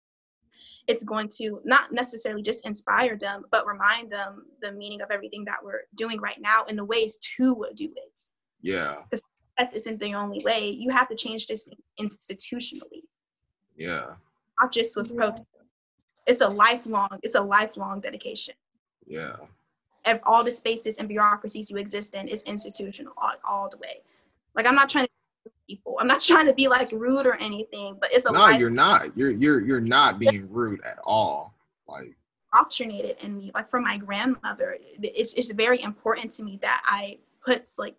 Speaker 2: it's going to not necessarily just inspire them, but remind them the meaning of everything that we're doing right now and the ways to do it.
Speaker 1: yeah.
Speaker 2: This isn't the only way. You have to change this institutionally,
Speaker 1: Yeah.
Speaker 2: not just with
Speaker 3: Yeah.
Speaker 2: protest. It's a lifelong. It's a lifelong dedication.
Speaker 1: Yeah.
Speaker 2: Of all the spaces and bureaucracies you exist in is institutional all, all the way. Like I'm not trying to people. I'm not trying to be like rude or anything, but it's a
Speaker 1: No,
Speaker 2: life
Speaker 1: you're not. You're you're you're not being rude at all. Like
Speaker 2: indoctrinated in me. Like from my grandmother, it's it's very important to me that I put like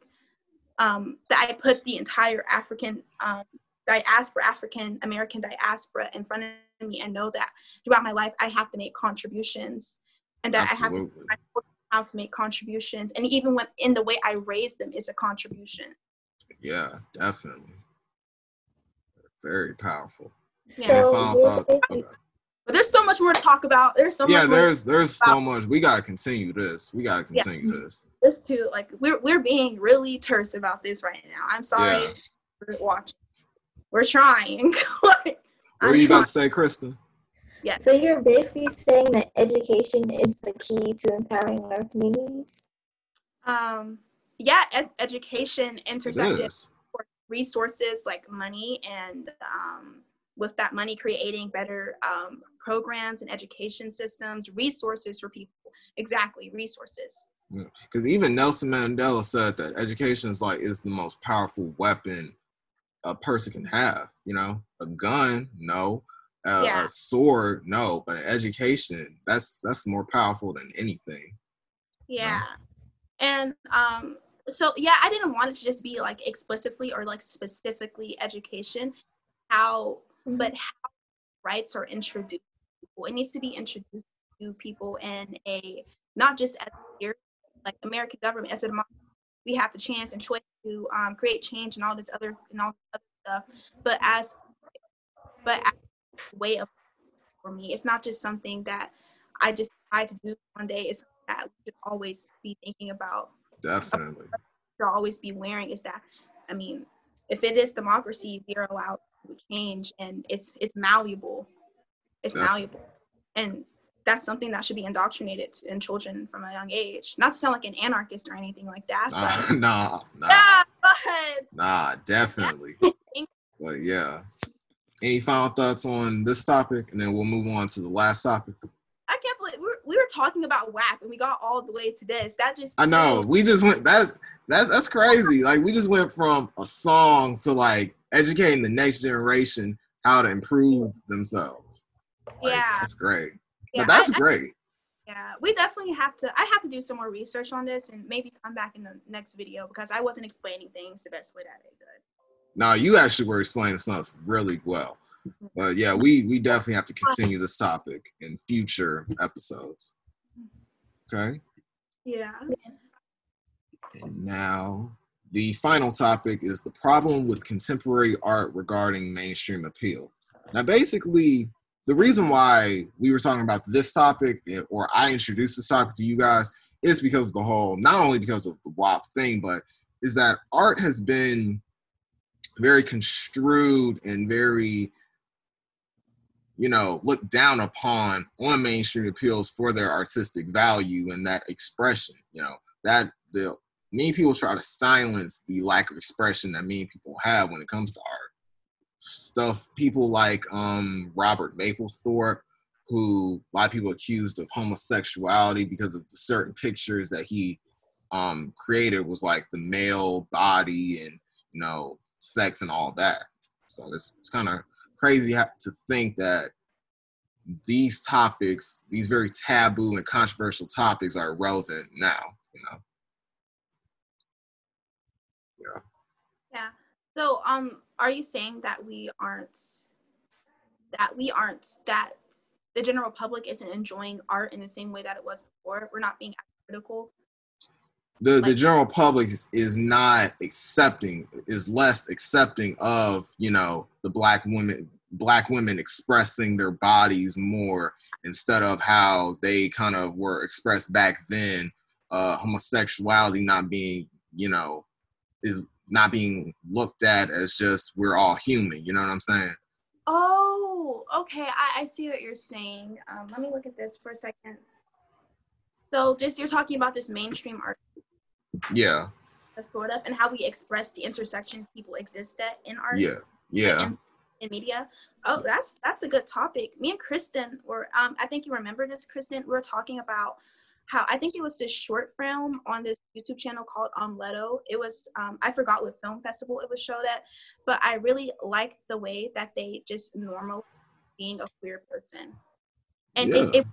Speaker 2: um that I put the entire African um diaspora, African American diaspora in front of me and know that throughout my life I have to make contributions and that I have to
Speaker 1: absolutely.
Speaker 2: How to make contributions and even when in the way i raise them is a contribution
Speaker 1: Yeah, definitely. Very powerful.
Speaker 2: Yeah.
Speaker 3: So
Speaker 1: thoughts?
Speaker 2: but there's so much more to talk about there's so
Speaker 1: yeah,
Speaker 2: much more
Speaker 1: there's there's so much. We gotta continue this. We gotta
Speaker 2: Yeah.
Speaker 1: continue this.
Speaker 2: this too like we're, we're being really terse about this right now i'm sorry
Speaker 1: Yeah.
Speaker 2: for watching we're trying like,
Speaker 1: What
Speaker 2: I'm
Speaker 1: are you
Speaker 2: trying.
Speaker 1: about to say, Kristen?
Speaker 3: So you're basically saying that education is the key to empowering our communities.
Speaker 2: um yeah ed- education
Speaker 1: It
Speaker 2: intersected resources like money and um, with that money creating better um, programs and education systems resources for people exactly resources
Speaker 1: Because even Nelson Mandela said that education is like is the most powerful weapon a person can have. You know, a gun, no. A,
Speaker 2: Yeah.
Speaker 1: a sword, no. But education, that's that's more powerful than anything.
Speaker 2: yeah and um so yeah i didn't want it to just be like explicitly or like specifically education how but how rights are introduced to people. it needs to be introduced to people in a not just as here like american government as a democracy we have the chance and choice to um, create change and all this other and all this other stuff but as but as a way of for me. It's not just something that i just try to do one day. It's something that we should always be thinking about.
Speaker 1: Definitely.
Speaker 2: should always be wearing is that i mean if it is democracy we are allowed to change and it's it's malleable. It's
Speaker 1: Definitely.
Speaker 2: malleable. And that's something that should be indoctrinated in children from a young age. Not to sound like an anarchist or anything like that
Speaker 1: Nah,
Speaker 2: but
Speaker 1: nah, nah,
Speaker 2: yeah but
Speaker 1: nah, definitely. But yeah. Any final thoughts on this topic, and then we'll move on to the last topic.
Speaker 2: i can't believe we were, we were talking about WAP and we got all the way to this that just
Speaker 1: I know we just went. That's that's that's crazy. Like we just went from a song to like educating the next generation how to improve themselves. Like,
Speaker 2: Yeah.
Speaker 1: that's great.
Speaker 2: yeah,
Speaker 1: but that's
Speaker 2: I- I-
Speaker 1: great.
Speaker 2: Yeah, we definitely have to. I have to do some more research on this and maybe come back in the next video because I wasn't explaining things the best way that I could.
Speaker 1: No, you actually were explaining stuff really well. But yeah, we we definitely have to continue this topic in future episodes. Okay.
Speaker 2: Yeah.
Speaker 1: And now the final topic is the problem with contemporary art regarding mainstream appeal. Now, basically, the reason why we were talking about this topic, or I introduced this topic to you guys, is because of the whole, not only because of the WAP thing, but is that art has been very construed and very, you know, looked down upon on mainstream appeals for their artistic value and that expression. You know, that the many people try to silence the lack of expression that many people have when it comes to art. Stuff people like um, Robert Mapplethorpe, who a lot of people accused of homosexuality because of the certain pictures that he um, created was like the male body and you know sex and all that. So it's it's kind of crazy to think that these topics, these very taboo and controversial topics, are relevant now. You know.
Speaker 2: Yeah. Yeah. So, um, are you saying that we aren't that we aren't that the general public isn't enjoying art in the same way that it was before? We're not being critical.
Speaker 1: The the general public is, is not accepting is less accepting of you know the black women black women expressing their bodies more instead of how they kind of were expressed back then. Uh, homosexuality not being, you know, is not being looked at as just we're all human. You know what I'm saying?
Speaker 2: Oh, okay. I, I see what you're saying. Um, let me look at this for a second. So, just you're talking about this mainstream art,
Speaker 1: Yeah,
Speaker 2: sort of, and how we express the intersections people exist at in art.
Speaker 1: yeah, yeah,
Speaker 2: in, in media. Oh, that's that's a good topic. Me and Kristen were um I think you remember this, Kristen. We were talking about how I think it was this short film on this YouTube channel called Leto. It was um I forgot what film festival it was showed at, but I really liked the way that they just normal being a queer person. And
Speaker 1: Yeah.
Speaker 2: it, it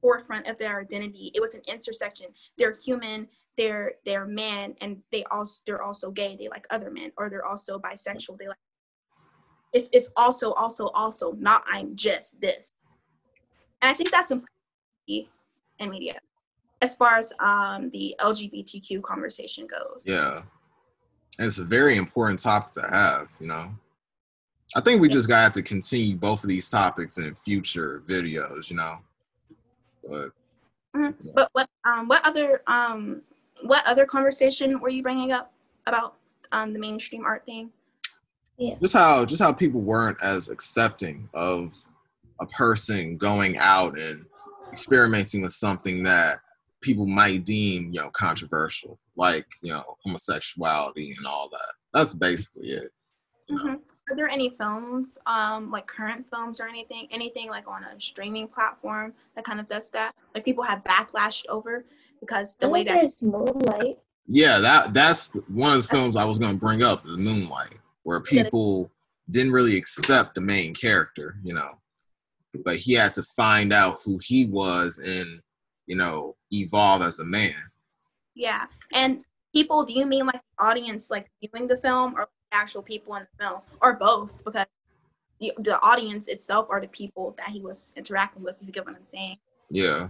Speaker 2: forefront of their identity. It was an intersection. They're human, they're they're man, and they also they're also gay. They like other men, or they're also bisexual. They like it's it's also also also not I'm just this. And I think that's important in media as far as um the LGBTQ conversation goes.
Speaker 1: yeah. And it's a very important topic to have, you know. I think we just got to continue both of these topics in future videos, you know. But
Speaker 2: But what um what other um what other conversation were you bringing up about um the mainstream art thing? Yeah.
Speaker 1: just how just how people weren't as accepting of a person going out and experimenting with something that people might deem you know controversial like you know homosexuality and all that that's basically it you know?
Speaker 2: Mhm. Are there any films, um, like current films or anything, anything like on a streaming platform that kind of does that? Like people have backlashed over because the
Speaker 3: I
Speaker 2: way
Speaker 3: think
Speaker 2: that
Speaker 3: there's Moonlight.
Speaker 1: yeah that that's one of the films i was going to bring up is moonlight where people didn't really accept the main character you know but he had to find out who he was and you know evolve as a man
Speaker 2: yeah. And people, do you mean like the audience like viewing the film or actual people in the film or both? Because the, the audience itself are the people that he was interacting with. If you get what I'm saying,
Speaker 1: yeah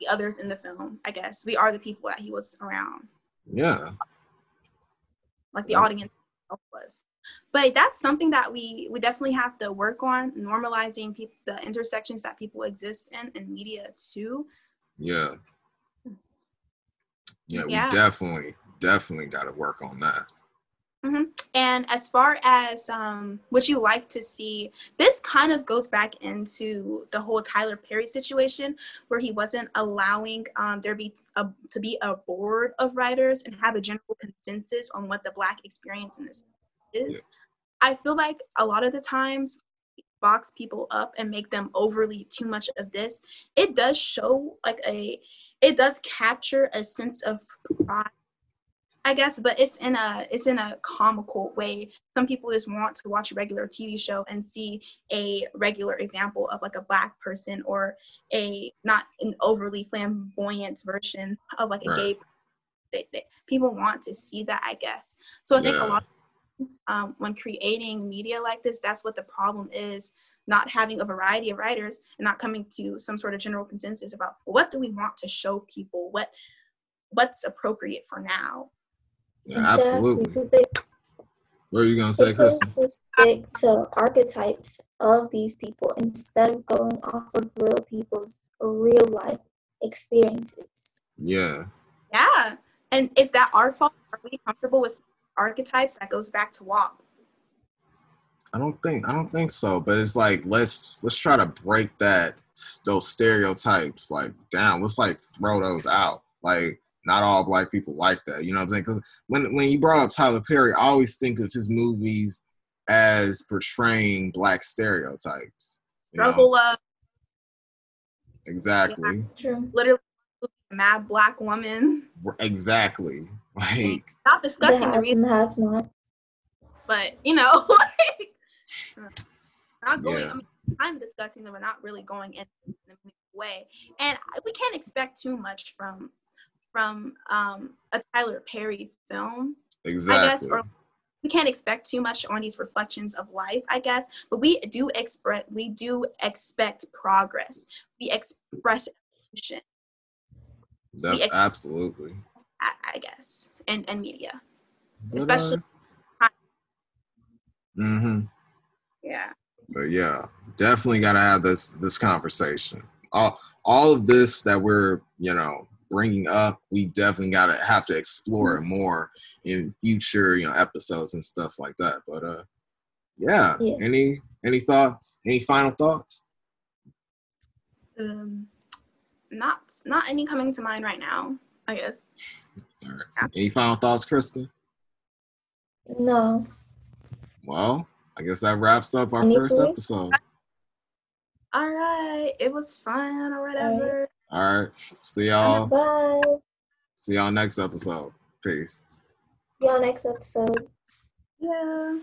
Speaker 2: the others in the film, I guess we are the people that he was around.
Speaker 1: yeah
Speaker 2: like the
Speaker 1: Yeah.
Speaker 2: audience was. But that's something that we we definitely have to work on normalizing the intersections that people exist in in media too.
Speaker 1: Yeah. Yeah, we
Speaker 2: Yeah.
Speaker 1: definitely, definitely got to work on that.
Speaker 2: And as far as um, what you like to see, this kind of goes back into the whole Tyler Perry situation, where he wasn't allowing um, there be a, to be a board of writers and have a general consensus on what the Black experience in this is.
Speaker 1: Yeah.
Speaker 2: I feel like a lot of the times box people up and make them overly too much of this. It does show like a, it does capture a sense of pride I guess, but it's in a it's in a comical way. Some people just want to watch a regular TV show and see a regular example of like a black person or a not an overly flamboyant version of like a
Speaker 1: Right.
Speaker 2: gay. They, they, people want to see that, I guess. So I think a lot of times, um, when creating media like this, that's what the problem is. Not having a variety of writers and not coming to some sort of general consensus about what do we want to show people, what what's appropriate for now.
Speaker 1: Yeah,
Speaker 3: Exactly,
Speaker 1: absolutely.
Speaker 3: 'cause They,
Speaker 1: What are you gonna say,
Speaker 3: they
Speaker 1: Kristen?
Speaker 3: stick to archetypes of these people instead of going off of real people's real life experiences.
Speaker 1: Yeah,
Speaker 2: Yeah. And is that our fault? Are we comfortable with archetypes? That goes back to WAP.
Speaker 1: I don't think I don't think so. But it's like let's let's try to break that those stereotypes like down. Let's like throw those out. Like not all black people like that. You know what I'm saying? Because when when you brought up Tyler Perry, I always think of his movies as portraying black stereotypes. You know?
Speaker 2: Struggle of
Speaker 1: Exactly.
Speaker 3: True.
Speaker 2: literally mad black woman.
Speaker 1: Exactly. Like
Speaker 2: Not discussing the reason,
Speaker 3: and have not.
Speaker 2: but you know, like, uh, not going.
Speaker 1: Yeah.
Speaker 2: I mean, kind of discussing them, but not really going in in a way. And we can't expect too much from from um, a Tyler Perry film.
Speaker 1: exactly.
Speaker 2: i or- we can't expect too much on these reflections of life, I guess, but we do express we do expect progress. We express evolution, ex-
Speaker 1: absolutely.
Speaker 2: I, I guess, and and media.
Speaker 1: But,
Speaker 2: Especially-
Speaker 1: Uh, mm-hmm.
Speaker 2: Yeah.
Speaker 1: But yeah, definitely got to have this this conversation. All all of this that we're you know bringing up, we definitely got to have to explore it more in future you know episodes and stuff like that. But uh, yeah,
Speaker 3: Yeah.
Speaker 1: any any thoughts? Any final thoughts?
Speaker 2: Um, not not any coming to mind right now. I guess.
Speaker 1: All right. Any final thoughts, Kristen?
Speaker 3: No.
Speaker 1: Well, I guess that wraps up our
Speaker 3: Any
Speaker 1: first episode.
Speaker 2: All right, it was fun or whatever.
Speaker 1: All right, see y'all.
Speaker 3: Bye.
Speaker 1: See y'all next episode. Peace.
Speaker 3: See y'all next episode.
Speaker 2: Yeah.